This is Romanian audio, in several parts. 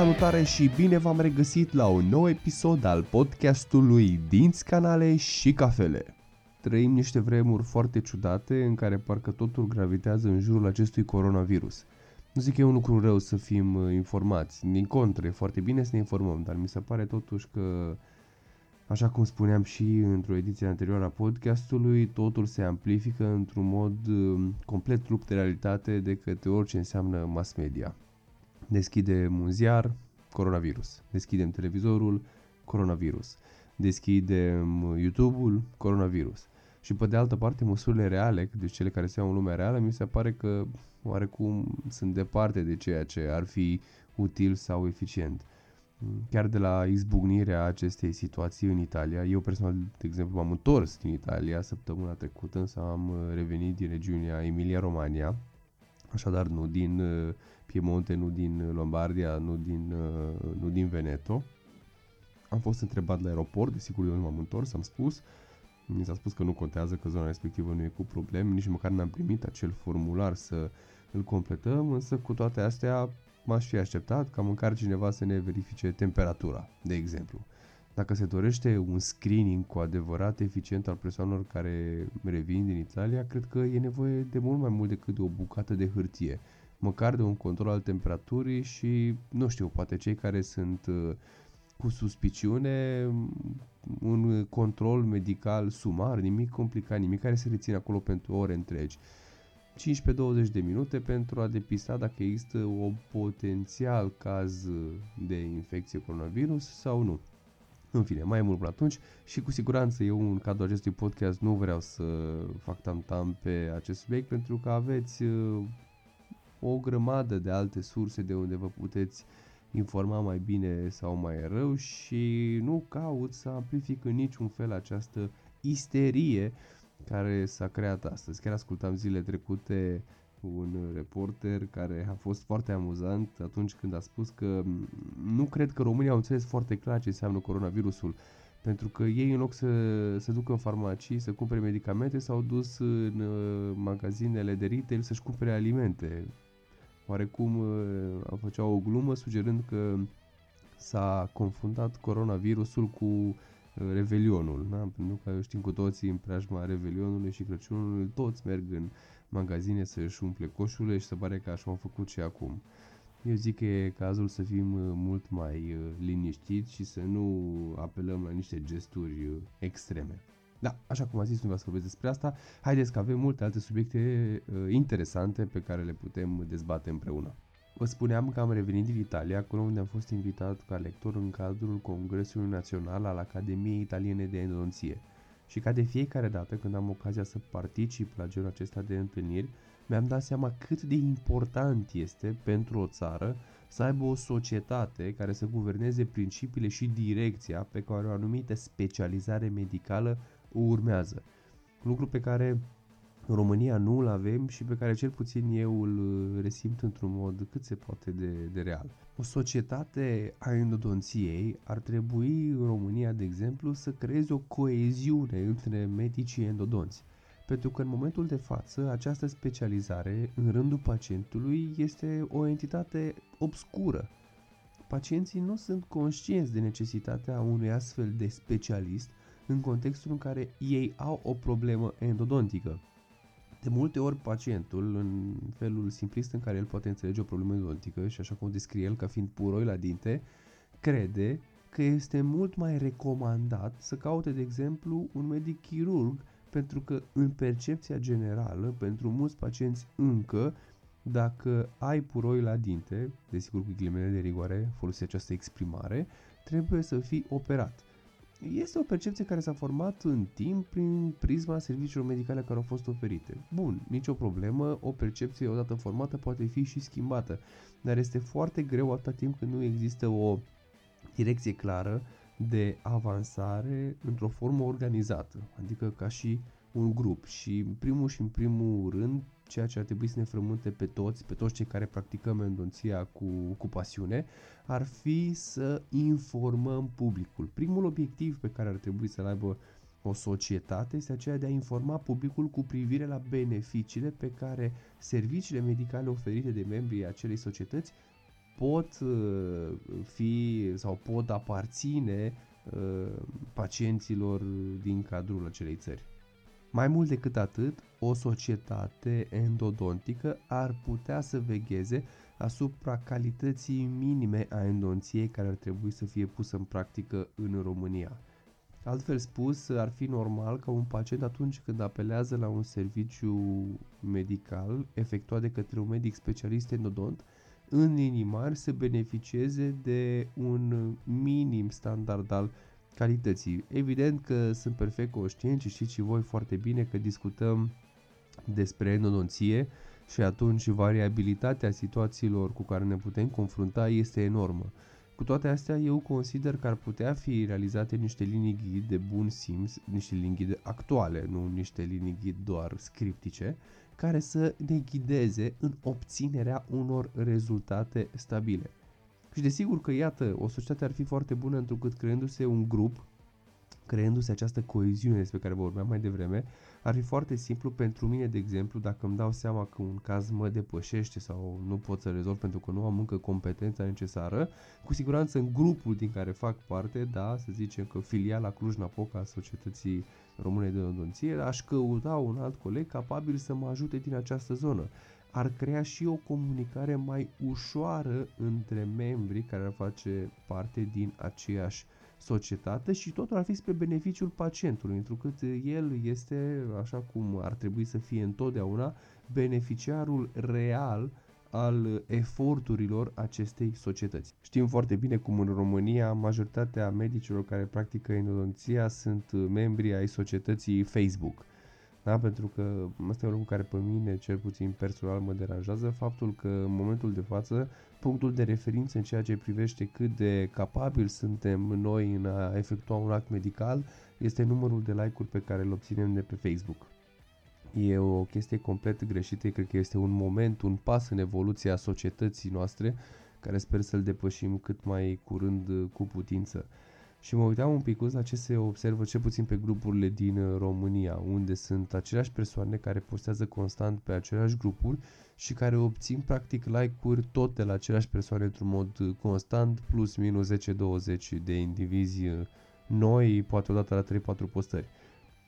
salutare și bine v-am regăsit la un nou episod al podcastului Dinți, Canale și Cafele. Trăim niște vremuri foarte ciudate în care parcă totul gravitează în jurul acestui coronavirus. Nu zic că e un lucru rău să fim uh, informați, din contră, e foarte bine să ne informăm, dar mi se pare totuși că, așa cum spuneam și într-o ediție anterioară a podcastului, totul se amplifică într-un mod uh, complet rupt de realitate de către orice înseamnă mass media. Deschidem un ziar, coronavirus. Deschidem televizorul, coronavirus. Deschidem YouTube-ul, coronavirus. Și pe de altă parte, măsurile reale, deci cele care se iau în lumea reală, mi se pare că oarecum sunt departe de ceea ce ar fi util sau eficient. Chiar de la izbucnirea acestei situații în Italia, eu personal, de exemplu, m-am întors din Italia săptămâna trecută, însă am revenit din regiunea Emilia-Romania, așadar nu din uh, Piemonte, nu din Lombardia, nu din, uh, nu din Veneto. Am fost întrebat la aeroport, desigur eu nu m-am întors, am spus, mi s-a spus că nu contează, că zona respectivă nu e cu probleme, nici măcar n-am primit acel formular să îl completăm, însă cu toate astea m-aș fi așteptat ca măcar cineva să ne verifice temperatura, de exemplu. Dacă se dorește un screening cu adevărat eficient al persoanelor care revin din Italia, cred că e nevoie de mult mai mult decât de o bucată de hârtie. Măcar de un control al temperaturii și, nu știu, poate cei care sunt uh, cu suspiciune, un control medical sumar, nimic complicat, nimic care se reține acolo pentru ore întregi. 15-20 de minute pentru a depista dacă există o potențial caz de infecție coronavirus sau nu. În fine, mai mult până atunci și cu siguranță eu în cadrul acestui podcast nu vreau să fac tam-tam pe acest subiect pentru că aveți uh, o grămadă de alte surse de unde vă puteți informa mai bine sau mai rău și nu caut să amplific în niciun fel această isterie care s-a creat astăzi. Chiar ascultam zile trecute un reporter care a fost foarte amuzant atunci când a spus că nu cred că România au înțeles foarte clar ce înseamnă coronavirusul. Pentru că ei în loc să se ducă în farmacii să cumpere medicamente s-au dus în uh, magazinele de retail să-și cumpere alimente. Oarecum uh, făceau o glumă sugerând că s-a confundat coronavirusul cu Revelionul, da? pentru că știm cu toții în preajma Revelionului și Crăciunului toți merg în magazine să-și umple coșurile și se pare că așa au făcut și acum. Eu zic că e cazul să fim uh, mult mai uh, liniștiți și să nu apelăm la niște gesturi uh, extreme. Da, așa cum a zis, nu vreau să vorbesc despre asta. Haideți că avem multe alte subiecte interesante pe care le putem dezbate împreună. Vă spuneam că am revenit din Italia, acolo unde am fost invitat ca lector în cadrul Congresului Național al Academiei Italiene de Endodonție. Și ca de fiecare dată când am ocazia să particip la genul acesta de întâlniri, mi-am dat seama cât de important este pentru o țară să aibă o societate care să guverneze principiile și direcția pe care o anumită specializare medicală o urmează. Lucru pe care în România nu îl avem și pe care cel puțin eu îl uh, resimt într-un mod cât se poate de, de real. O societate a endodonției ar trebui în România, de exemplu, să creeze o coeziune între medicii endodonți. Pentru că în momentul de față această specializare în rândul pacientului este o entitate obscură. Pacienții nu sunt conștienți de necesitatea unui astfel de specialist în contextul în care ei au o problemă endodontică. De multe ori pacientul, în felul simplist în care el poate înțelege o problemă endodontică și așa cum o descrie el ca fiind puroi la dinte, crede că este mult mai recomandat să caute, de exemplu, un medic chirurg, pentru că în percepția generală, pentru mulți pacienți încă, dacă ai puroi la dinte, desigur cu ghilimele de rigoare folosi această exprimare, trebuie să fii operat. Este o percepție care s-a format în timp prin prisma serviciilor medicale care au fost oferite. Bun, nicio problemă, o percepție odată formată poate fi și schimbată, dar este foarte greu atâta timp când nu există o direcție clară de avansare într-o formă organizată, adică ca și un grup și în primul și în primul rând ceea ce ar trebui să ne frământe pe toți, pe toți cei care practicăm endonția cu, cu pasiune, ar fi să informăm publicul. Primul obiectiv pe care ar trebui să-l aibă o societate este aceea de a informa publicul cu privire la beneficiile pe care serviciile medicale oferite de membrii acelei societăți pot uh, fi sau pot aparține uh, pacienților din cadrul acelei țări. Mai mult decât atât, o societate endodontică ar putea să vegheze asupra calității minime a endonției care ar trebui să fie pusă în practică în România. Altfel spus, ar fi normal ca un pacient atunci când apelează la un serviciu medical efectuat de către un medic specialist endodont, în linii mari să beneficieze de un minim standard al calității. Evident că sunt perfect conștient și știți și voi foarte bine că discutăm despre endodonție și atunci variabilitatea situațiilor cu care ne putem confrunta este enormă. Cu toate astea, eu consider că ar putea fi realizate niște linii ghid de bun simț, niște linii ghid actuale, nu niște linii ghid doar scriptice, care să ne ghideze în obținerea unor rezultate stabile. Și desigur că, iată, o societate ar fi foarte bună întrucât creându-se un grup, creându-se această coeziune despre care vorbeam mai devreme, ar fi foarte simplu pentru mine, de exemplu, dacă îmi dau seama că un caz mă depășește sau nu pot să rezolv pentru că nu am încă competența necesară, cu siguranță în grupul din care fac parte, da, să zicem că filiala Cluj-Napoca a Societății Române de Odonție, aș căuta un alt coleg capabil să mă ajute din această zonă. Ar crea și o comunicare mai ușoară între membrii care ar face parte din aceeași societate și totul ar fi spre beneficiul pacientului, întrucât el este, așa cum ar trebui să fie întotdeauna, beneficiarul real al eforturilor acestei societăți. Știm foarte bine cum în România majoritatea medicilor care practică endodonția sunt membri ai societății Facebook. Da? Pentru că asta e un lucru care pe mine, cel puțin personal, mă deranjează, faptul că în momentul de față, punctul de referință în ceea ce privește cât de capabil suntem noi în a efectua un act medical este numărul de like-uri pe care îl obținem de pe Facebook. E o chestie complet greșită, cred că este un moment, un pas în evoluția societății noastre, care sper să-l depășim cât mai curând cu putință. Și mă uitam un pic la ce se observă cel puțin pe grupurile din uh, România, unde sunt aceleași persoane care postează constant pe aceleași grupuri și care obțin practic like-uri tot de la aceleași persoane într-un mod uh, constant, plus minus 10-20 de indivizi uh, noi, poate odată la 3-4 postări.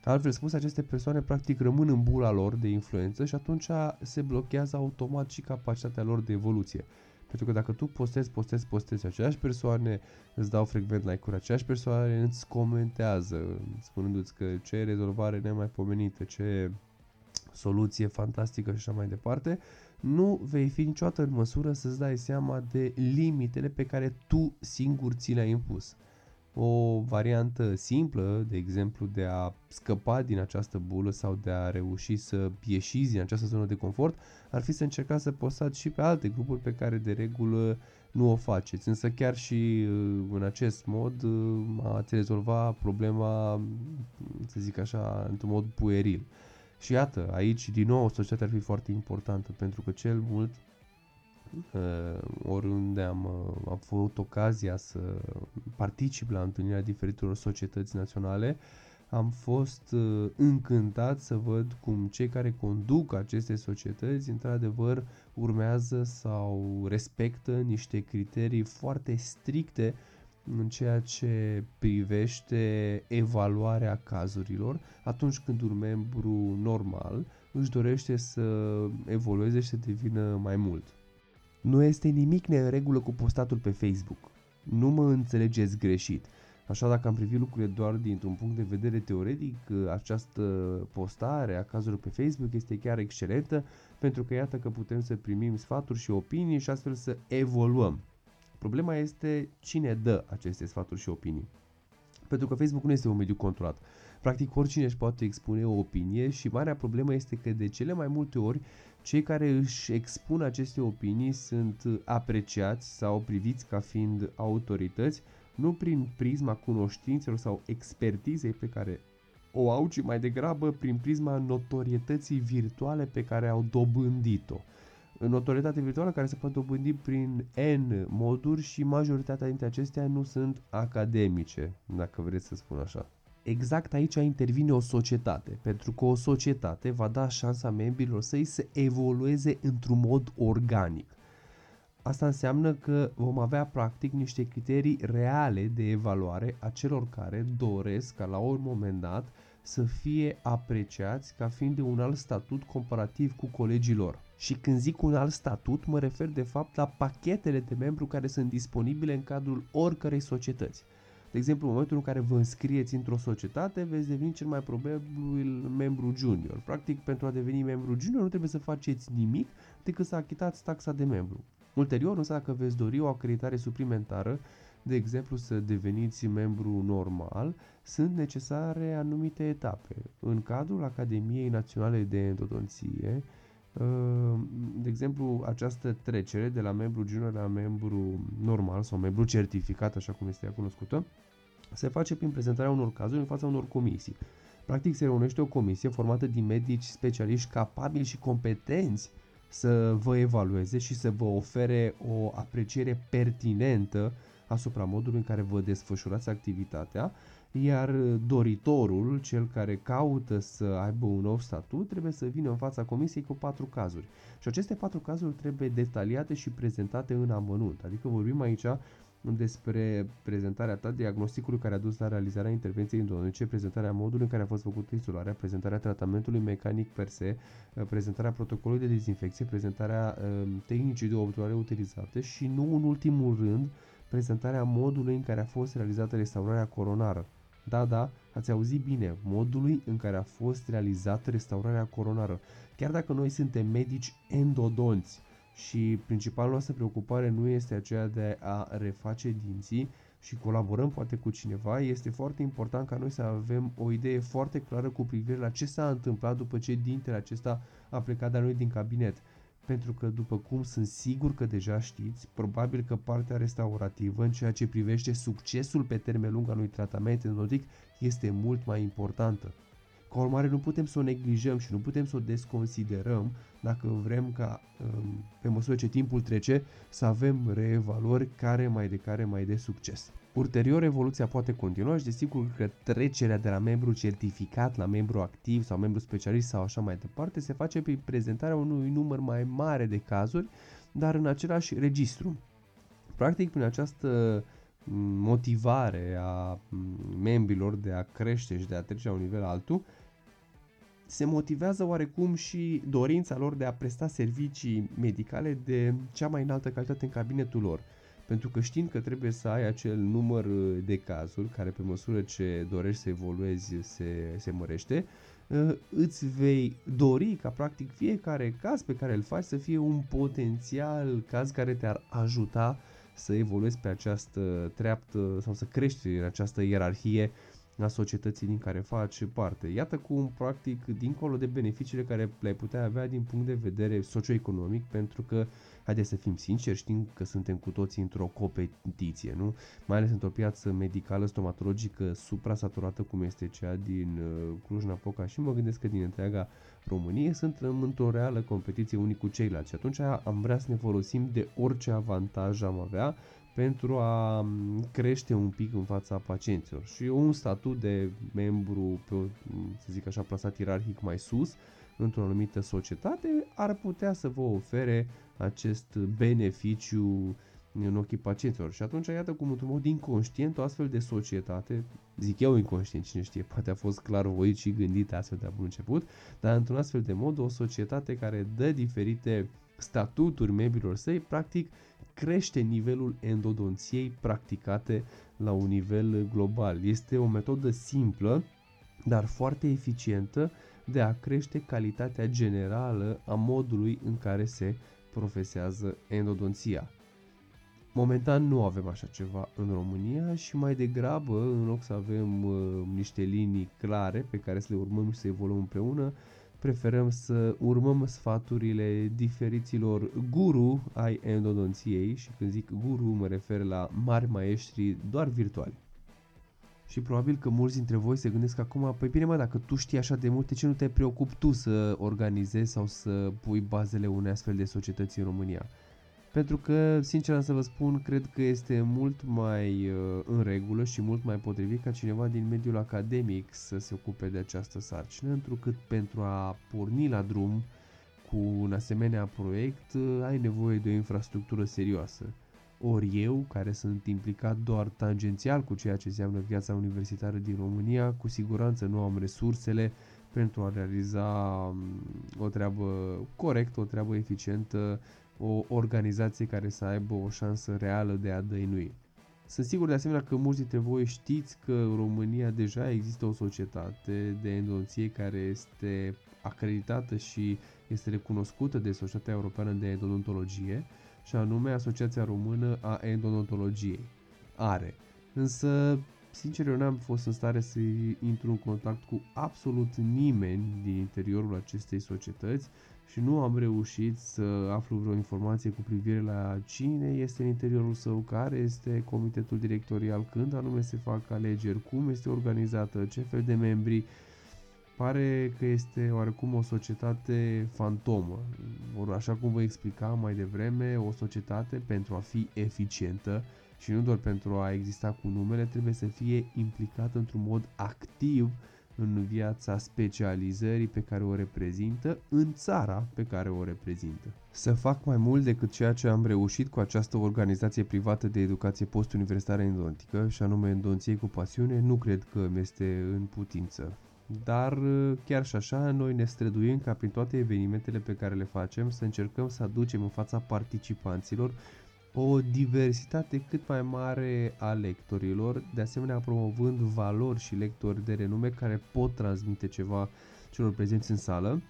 Altfel spus, aceste persoane practic rămân în bula lor de influență și atunci se blochează automat și capacitatea lor de evoluție. Pentru că dacă tu postezi, postezi, postezi aceleași persoane, îți dau frecvent like-uri, aceleași persoane îți comentează, spunându-ți că ce rezolvare nemaipomenită, ce soluție fantastică și așa mai departe, nu vei fi niciodată în măsură să-ți dai seama de limitele pe care tu singur ți le-ai impus. O variantă simplă, de exemplu, de a scăpa din această bulă sau de a reuși să ieșiți din această zonă de confort, ar fi să încercați să postați și pe alte grupuri pe care de regulă nu o faceți. Însă chiar și uh, în acest mod uh, ați rezolva problema, să zic așa, într-un mod pueril. Și iată, aici din nou societatea ar fi foarte importantă pentru că cel mult uh, oriunde am, uh, am avut ocazia să particip la întâlnirea diferitelor societăți naționale, am fost uh, încântat să văd cum cei care conduc aceste societăți într-adevăr urmează sau respectă niște criterii foarte stricte în ceea ce privește evaluarea cazurilor atunci când un membru normal își dorește să evolueze și să devină mai mult. Nu este nimic neregulă cu postatul pe Facebook. Nu mă înțelegeți greșit. Așa dacă am privit lucrurile doar dintr-un punct de vedere teoretic, această postare a cazurilor pe Facebook este chiar excelentă pentru că iată că putem să primim sfaturi și opinii și astfel să evoluăm. Problema este cine dă aceste sfaturi și opinii. Pentru că Facebook nu este un mediu controlat. Practic oricine își poate expune o opinie și marea problemă este că de cele mai multe ori cei care își expun aceste opinii sunt apreciați sau priviți ca fiind autorități, nu prin prisma cunoștințelor sau expertizei pe care o au, ci mai degrabă prin prisma notorietății virtuale pe care au dobândit-o. Notorietate virtuală care se poate dobândi prin N moduri și majoritatea dintre acestea nu sunt academice, dacă vreți să spun așa exact aici intervine o societate, pentru că o societate va da șansa membrilor să îi se evolueze într-un mod organic. Asta înseamnă că vom avea practic niște criterii reale de evaluare a celor care doresc ca la un moment dat să fie apreciați ca fiind de un alt statut comparativ cu colegii lor. Și când zic un alt statut, mă refer de fapt la pachetele de membru care sunt disponibile în cadrul oricărei societăți. De exemplu, în momentul în care vă înscrieți într-o societate, veți deveni cel mai probabil membru junior. Practic, pentru a deveni membru junior nu trebuie să faceți nimic decât să achitați taxa de membru. Ulterior, însă, dacă veți dori o acreditare suplimentară, de exemplu să deveniți membru normal, sunt necesare anumite etape. În cadrul Academiei Naționale de Endodonție, uh, de exemplu, această trecere de la membru junior la membru normal sau membru certificat, așa cum este ea cunoscută, se face prin prezentarea unor cazuri în fața unor comisii. Practic se reunește o comisie formată din medici specialiști capabili și competenți să vă evalueze și să vă ofere o apreciere pertinentă asupra modului în care vă desfășurați activitatea, iar doritorul, cel care caută să aibă un nou statut, trebuie să vină în fața comisiei cu patru cazuri. Și aceste patru cazuri trebuie detaliate și prezentate în amănunt. Adică vorbim aici despre prezentarea ta diagnosticului care a dus la realizarea intervenției endodontice, prezentarea modului în care a fost făcută izolarea, prezentarea tratamentului mecanic per se, prezentarea protocolului de dezinfecție, prezentarea uh, tehnicii de obturare utilizate și nu în ultimul rând prezentarea modului în care a fost realizată restaurarea coronară. Da, da, ați auzit bine, modului în care a fost realizată restaurarea coronară. Chiar dacă noi suntem medici endodonți, și principala noastră preocupare nu este aceea de a reface dinții și colaborăm poate cu cineva, este foarte important ca noi să avem o idee foarte clară cu privire la ce s-a întâmplat după ce dintele acesta a plecat de la noi din cabinet. Pentru că, după cum sunt sigur că deja știți, probabil că partea restaurativă în ceea ce privește succesul pe termen lung al unui tratament endodontic este mult mai importantă. Ca urmare, nu putem să o neglijăm și nu putem să o desconsiderăm dacă vrem ca, um, pe măsură ce timpul trece, să avem reevaluări care mai de care mai de succes. Ulterior, evoluția poate continua și desigur că trecerea de la membru certificat la membru activ sau membru specialist sau așa mai departe se face prin prezentarea unui număr mai mare de cazuri, dar în același registru. Practic, prin această motivare a membrilor de a crește și de a trece la un nivel altul, se motivează oarecum și dorința lor de a presta servicii medicale de cea mai înaltă calitate în cabinetul lor. Pentru că știind că trebuie să ai acel număr de cazuri care pe măsură ce dorești să evoluezi se, se mărește, ă, îți vei dori ca practic fiecare caz pe care îl faci să fie un potențial caz care te-ar ajuta să evoluezi pe această treaptă sau să crești în această ierarhie a societății din care faci parte. Iată cum, practic, dincolo de beneficiile care le-ai putea avea din punct de vedere socioeconomic, pentru că, haideți să fim sinceri, știm că suntem cu toții într-o competiție, nu? Mai ales într-o piață medicală, stomatologică, suprasaturată cum este cea din uh, Cluj-Napoca. Și mă gândesc că din întreaga Românie suntem într-o reală competiție unii cu ceilalți. Și atunci am vrea să ne folosim de orice avantaj am avea pentru a crește un pic în fața pacienților. Și un statut de membru, pe, să zic așa, plasat ierarhic mai sus într-o anumită societate ar putea să vă ofere acest beneficiu în ochii pacienților. Și atunci, iată cum, într-un mod inconștient, o astfel de societate, zic eu inconștient, cine știe, poate a fost clar voit și gândit astfel de bun început, dar într-un astfel de mod, o societate care dă diferite statuturi membrilor săi, practic crește nivelul endodonției practicate la un nivel global. Este o metodă simplă, dar foarte eficientă de a crește calitatea generală a modului în care se profesează endodonția. Momentan nu avem așa ceva în România și mai degrabă, în loc să avem uh, niște linii clare pe care să le urmăm și să evoluăm împreună, preferăm să urmăm sfaturile diferiților guru ai endodonției și când zic guru mă refer la mari maestri doar virtuali. Și probabil că mulți dintre voi se gândesc acum, păi bine mă, dacă tu știi așa de multe, ce nu te preocupi tu să organizezi sau să pui bazele unei astfel de societăți în România? Pentru că, sincer să vă spun, cred că este mult mai uh, în regulă și mult mai potrivit ca cineva din mediul academic să se ocupe de această sarcină, întrucât pentru a porni la drum cu un asemenea proiect, ai nevoie de o infrastructură serioasă. Ori eu, care sunt implicat doar tangențial cu ceea ce înseamnă viața universitară din România, cu siguranță nu am resursele pentru a realiza mm, o treabă corectă, o treabă eficientă, o organizație care să aibă o șansă reală de a dăinui. Sunt sigur de asemenea că mulți dintre voi știți că în România deja există o societate de endodonție care este acreditată și este recunoscută de Societatea Europeană de Endodontologie și anume Asociația Română a Endodontologiei. Are. Însă, sincer, eu n-am fost în stare să intru în contact cu absolut nimeni din interiorul acestei societăți și nu am reușit să aflu vreo informație cu privire la cine este în interiorul său, care este comitetul directorial, când anume se fac alegeri, cum este organizată, ce fel de membri. Pare că este oarecum o societate fantomă. Așa cum vă explicam mai devreme, o societate pentru a fi eficientă și nu doar pentru a exista cu numele, trebuie să fie implicată într-un mod activ în viața specializării pe care o reprezintă în țara pe care o reprezintă. Să fac mai mult decât ceea ce am reușit cu această organizație privată de educație postuniversitară endontică, și anume endonției cu pasiune, nu cred că mi este în putință. Dar chiar și așa, noi ne străduim ca prin toate evenimentele pe care le facem să încercăm să aducem în fața participanților o diversitate cât mai mare a lectorilor, de asemenea promovând valori și lectori de renume care pot transmite ceva celor prezenți în sală.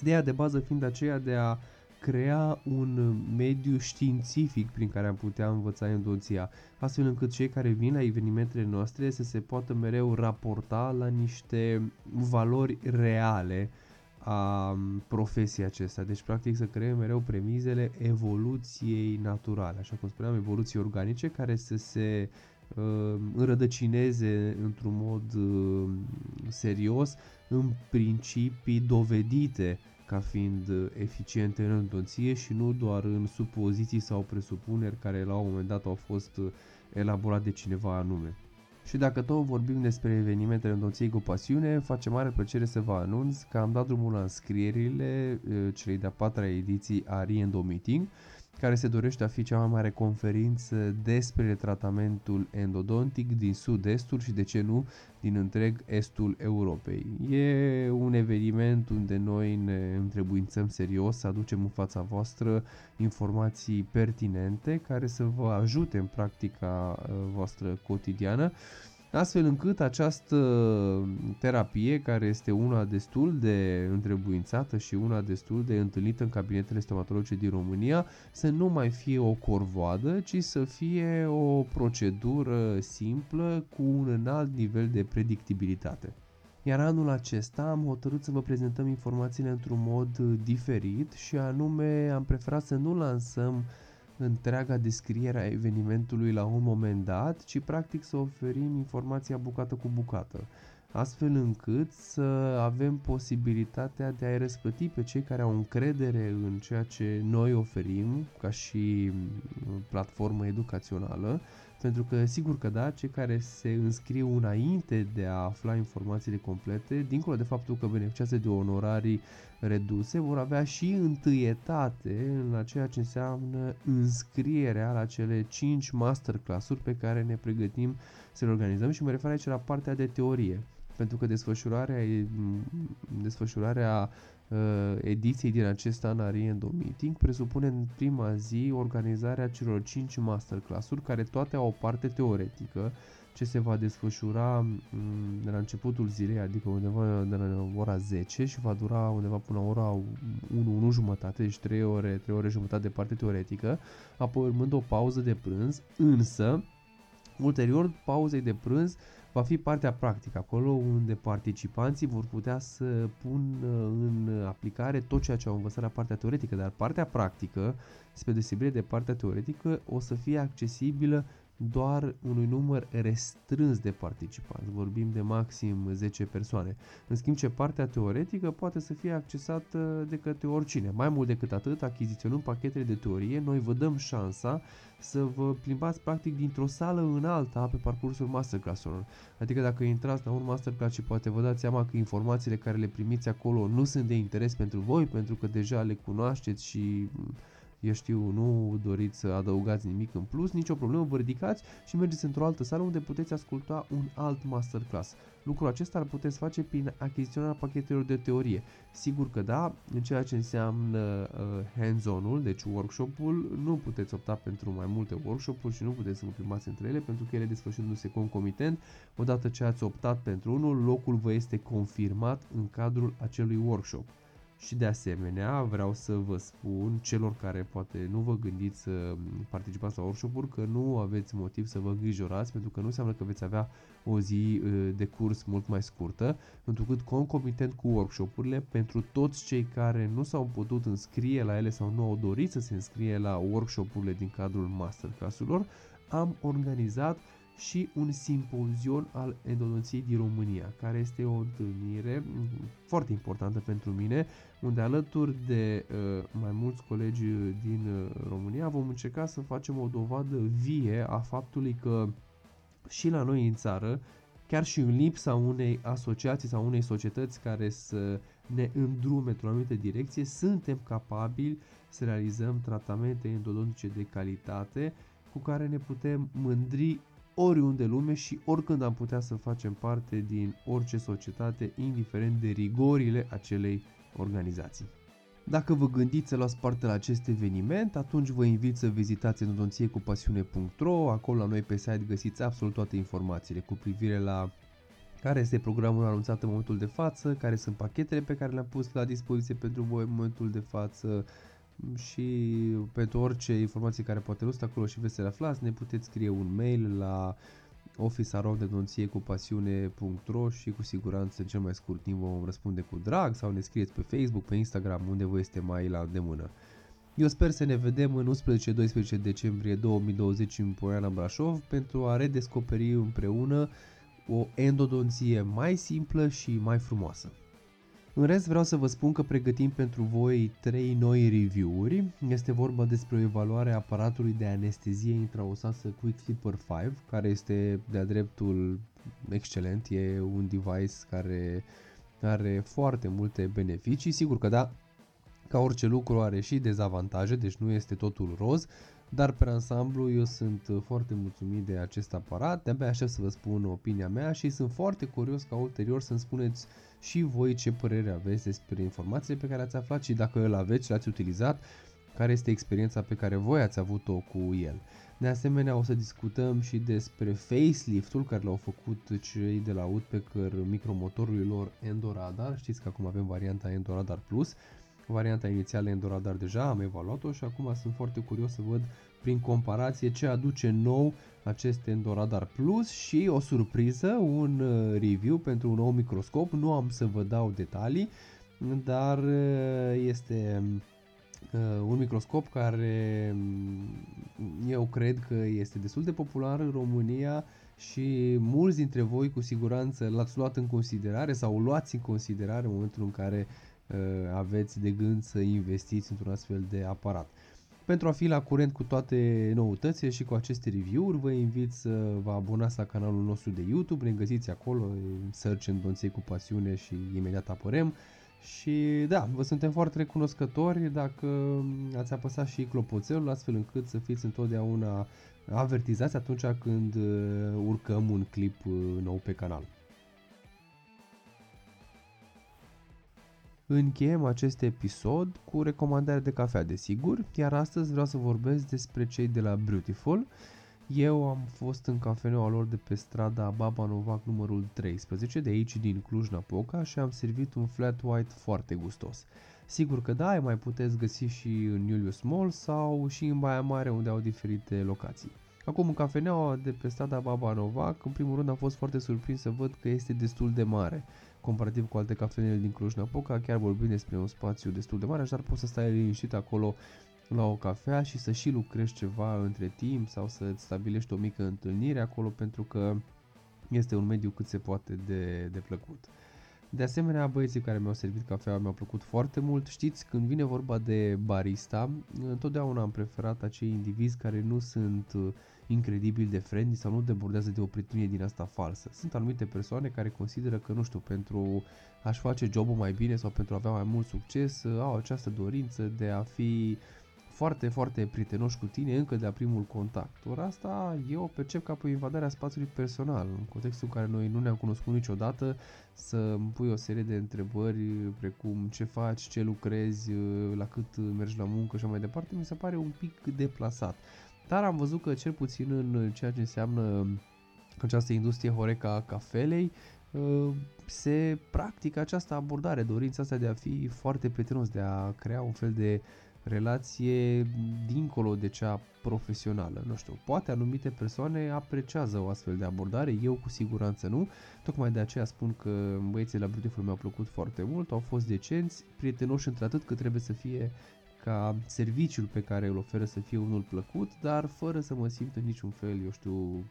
Ideea de bază fiind aceea de a crea un mediu științific prin care am putea învăța endonția, astfel încât cei care vin la evenimentele noastre să se poată mereu raporta la niște valori reale a profesiei acestea. Deci, practic, să creăm mereu premizele evoluției naturale, așa cum spuneam, evoluții organice care să se uh, înrădăcineze într-un mod uh, serios în principii dovedite ca fiind eficiente în endonție și nu doar în supoziții sau presupuneri care la un moment dat au fost elaborate de cineva anume. Și dacă tot vorbim despre evenimentele îndoției cu pasiune, face mare plăcere să vă anunț că am dat drumul la înscrierile uh, celei de-a patra ediții a Riendo Meeting, care se dorește a fi cea mai mare conferință despre tratamentul endodontic din sud-estul și de ce nu din întreg estul Europei. E un eveniment unde noi ne întrebuințăm serios să aducem în fața voastră informații pertinente care să vă ajute în practica uh, voastră cotidiană astfel încât această terapie, care este una destul de întrebuințată și una destul de întâlnită în cabinetele stomatologice din România, să nu mai fie o corvoadă, ci să fie o procedură simplă cu un înalt nivel de predictibilitate. Iar anul acesta am hotărât să vă prezentăm informațiile într-un mod diferit și anume am preferat să nu lansăm întreaga descriere a evenimentului la un moment dat, ci practic să oferim informația bucată cu bucată, astfel încât să avem posibilitatea de a-i răsplăti pe cei care au încredere în ceea ce noi oferim ca și platformă educațională, pentru că sigur că da, cei care se înscriu înainte de a afla informațiile complete, dincolo de faptul că beneficiază de onorarii reduse, vor avea și întâietate în ceea ce înseamnă înscrierea la cele 5 masterclass-uri pe care ne pregătim să le organizăm și mă refer aici la partea de teorie pentru că desfășurarea, desfășurarea uh, ediției din acest an a Riendo Meeting presupune în prima zi organizarea celor 5 masterclass-uri care toate au o parte teoretică ce se va desfășura um, de la începutul zilei, adică undeva de la ora 10 și va dura undeva până la ora 1, 1 jumătate, deci 3 ore, 3 ore jumătate de parte teoretică, apoi urmând o pauză de prânz, însă ulterior pauzei de prânz va fi partea practică, acolo unde participanții vor putea să pună în aplicare tot ceea ce au învățat la partea teoretică, dar partea practică, spre deosebire de partea teoretică, o să fie accesibilă doar unui număr restrâns de participanți, vorbim de maxim 10 persoane. În schimb ce partea teoretică poate să fie accesată de către oricine. Mai mult decât atât, achiziționând pachetele de teorie, noi vă dăm șansa să vă plimbați practic dintr-o sală în alta pe parcursul masterclass-urilor. Adică dacă intrați la un masterclass și poate vă dați seama că informațiile care le primiți acolo nu sunt de interes pentru voi, pentru că deja le cunoașteți și eu știu, nu doriți să adăugați nimic în plus, nicio problemă, vă ridicați și mergeți într-o altă sală unde puteți asculta un alt masterclass. Lucrul acesta îl puteți face prin achiziționarea pachetelor de teorie. Sigur că da, în ceea ce înseamnă uh, hands-on-ul, deci workshop-ul, nu puteți opta pentru mai multe workshop-uri și nu puteți să vă plimbați între ele pentru că ele desfășurându-se concomitent, odată ce ați optat pentru unul, locul vă este confirmat în cadrul acelui workshop. Și de asemenea vreau să vă spun celor care poate nu vă gândiți să participați la workshop-uri că nu aveți motiv să vă îngrijorați pentru că nu înseamnă că veți avea o zi uh, de curs mult mai scurtă, pentru că concomitent cu workshop-urile, pentru toți cei care nu s-au putut înscrie la ele sau nu au dorit să se înscrie la workshop-urile din cadrul masterclass-urilor, am organizat și un simpozion al endodonției din România, care este o întâlnire foarte importantă pentru mine, unde alături de uh, mai mulți colegi din uh, România vom încerca să facem o dovadă vie a faptului că și la noi în țară, chiar și în lipsa unei asociații sau unei societăți care să ne îndrume într-o anumită direcție, suntem capabili să realizăm tratamente endodontice de calitate cu care ne putem mândri oriunde lume și oricând am putea să facem parte din orice societate, indiferent de rigorile acelei organizații. Dacă vă gândiți să luați parte la acest eveniment, atunci vă invit să vizitați endodonțiecupasiune.ro, acolo la noi pe site găsiți absolut toate informațiile cu privire la care este programul anunțat în momentul de față, care sunt pachetele pe care le-am pus la dispoziție pentru voi în momentul de față, și pentru orice informație care poate nu acolo și veți să le aflați, ne puteți scrie un mail la office cu pasiune.ro și cu siguranță în cel mai scurt timp vom răspunde cu drag sau ne scrieți pe Facebook, pe Instagram, unde vă este mai la demână. Eu sper să ne vedem în 11-12 decembrie 2020 în Poiana Brașov pentru a redescoperi împreună o endodonție mai simplă și mai frumoasă. În rest vreau să vă spun că pregătim pentru voi trei noi review-uri. Este vorba despre o evaluare a aparatului de anestezie intraosoasă Quick Flipper 5, care este de-a dreptul excelent, e un device care are foarte multe beneficii. Sigur că da, ca orice lucru are și dezavantaje, deci nu este totul roz, dar pe ansamblu eu sunt foarte mulțumit de acest aparat, de-abia aștept să vă spun opinia mea și sunt foarte curios ca ulterior să-mi spuneți și voi ce părere aveți despre informațiile pe care ați aflat și dacă îl aveți și l-ați utilizat, care este experiența pe care voi ați avut-o cu el. De asemenea, o să discutăm și despre facelift-ul care l-au făcut cei de la Woodpecker micromotorului lor Endoradar. Știți că acum avem varianta Endoradar Plus. Varianta inițială Endoradar deja am evaluat-o și acum sunt foarte curios să văd prin comparație ce aduce nou acest Endoradar Plus și o surpriză, un uh, review pentru un nou microscop. Nu am să vă dau detalii, dar uh, este uh, un microscop care mm, eu cred că este destul de popular în România și mulți dintre voi cu siguranță l-ați luat în considerare sau luați în considerare în momentul în care aveți de gând să investiți într-un astfel de aparat. Pentru a fi la curent cu toate noutățile și cu aceste review-uri, vă invit să vă abonați la canalul nostru de YouTube, ne găsiți acolo, search în Donței cu pasiune și imediat apărem. Și da, vă suntem foarte recunoscători dacă ați apăsat și clopoțelul astfel încât să fiți întotdeauna avertizați atunci când uh, urcăm un clip uh, nou pe canal. Încheiem acest episod cu recomandare de cafea, desigur, iar astăzi vreau să vorbesc despre cei de la Beautiful. Eu am fost în cafeneaua lor de pe strada Baba Novac numărul 13, de aici din Cluj-Napoca și am servit un flat white foarte gustos. Sigur că da, mai puteți găsi și în Julius Mall sau și în Baia Mare unde au diferite locații. Acum în cafeneaua de pe strada Baba Novac, în primul rând am fost foarte surprins să văd că este destul de mare comparativ cu alte cafenele din Cluj-Napoca, chiar vorbim despre un spațiu destul de mare, așadar poți să stai liniștit acolo la o cafea și să și lucrezi ceva între timp sau să stabilești o mică întâlnire acolo pentru că este un mediu cât se poate de, de plăcut. De asemenea, băieții care mi-au servit cafea mi-au plăcut foarte mult. Știți, când vine vorba de barista, întotdeauna am preferat acei indivizi care nu sunt uh, incredibil de friendly sau nu debordează de o prietenie din asta falsă. Sunt anumite persoane care consideră că, nu știu, pentru a-și face jobul mai bine sau pentru a avea mai mult succes, uh, au această dorință de a fi foarte, foarte prietenoși cu tine încă de la primul contact. Ori asta eu o percep ca pe invadarea spațiului personal, în contextul în care noi nu ne-am cunoscut niciodată, să îmi pui o serie de întrebări precum ce faci, ce lucrezi, la cât mergi la muncă și așa mai departe, mi se pare un pic deplasat. Dar am văzut că cel puțin în ceea ce înseamnă această industrie Horeca a cafelei, se practică această abordare, dorința asta de a fi foarte prietenos, de a crea un fel de relație dincolo de cea profesională. Nu știu, poate anumite persoane apreciază o astfel de abordare, eu cu siguranță nu. Tocmai de aceea spun că băieții la Beautiful mi-au plăcut foarte mult, au fost decenți, prietenoși într-atât că trebuie să fie ca serviciul pe care îl oferă să fie unul plăcut, dar fără să mă simt în niciun fel, eu știu,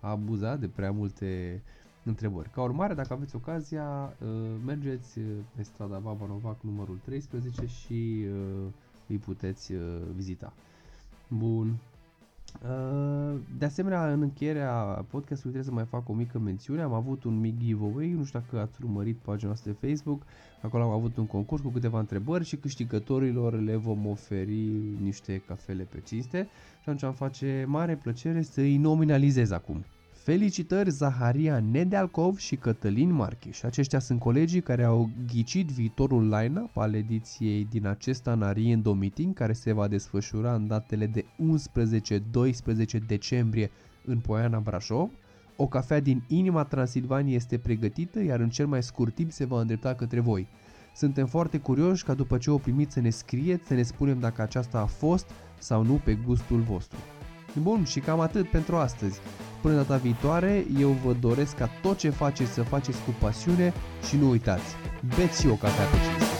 abuzat de prea multe întrebări. Ca urmare, dacă aveți ocazia, uh, mergeți pe strada Baba Novac numărul 13 și uh, îi puteți uh, vizita. Bun. Uh, de asemenea, în încheierea podcastului trebuie să mai fac o mică mențiune. Am avut un mic giveaway, nu știu dacă ați urmărit pagina noastră de Facebook. Acolo am avut un concurs cu câteva întrebări și câștigătorilor le vom oferi niște cafele pe cinste. Și atunci am face mare plăcere să îi nominalizez acum. Felicitări Zaharia Nedealcov și Cătălin Marchiș. Aceștia sunt colegii care au ghicit viitorul line-up al ediției din acest an Ariendo Meeting, care se va desfășura în datele de 11-12 decembrie în Poiana Brașov. O cafea din inima Transilvaniei este pregătită, iar în cel mai scurt timp se va îndrepta către voi. Suntem foarte curioși ca după ce o primiți să ne scrieți, să ne spunem dacă aceasta a fost sau nu pe gustul vostru. Bun, și cam atât pentru astăzi. Până data viitoare, eu vă doresc ca tot ce faceți să faceți cu pasiune și nu uitați, beți și o cafea pe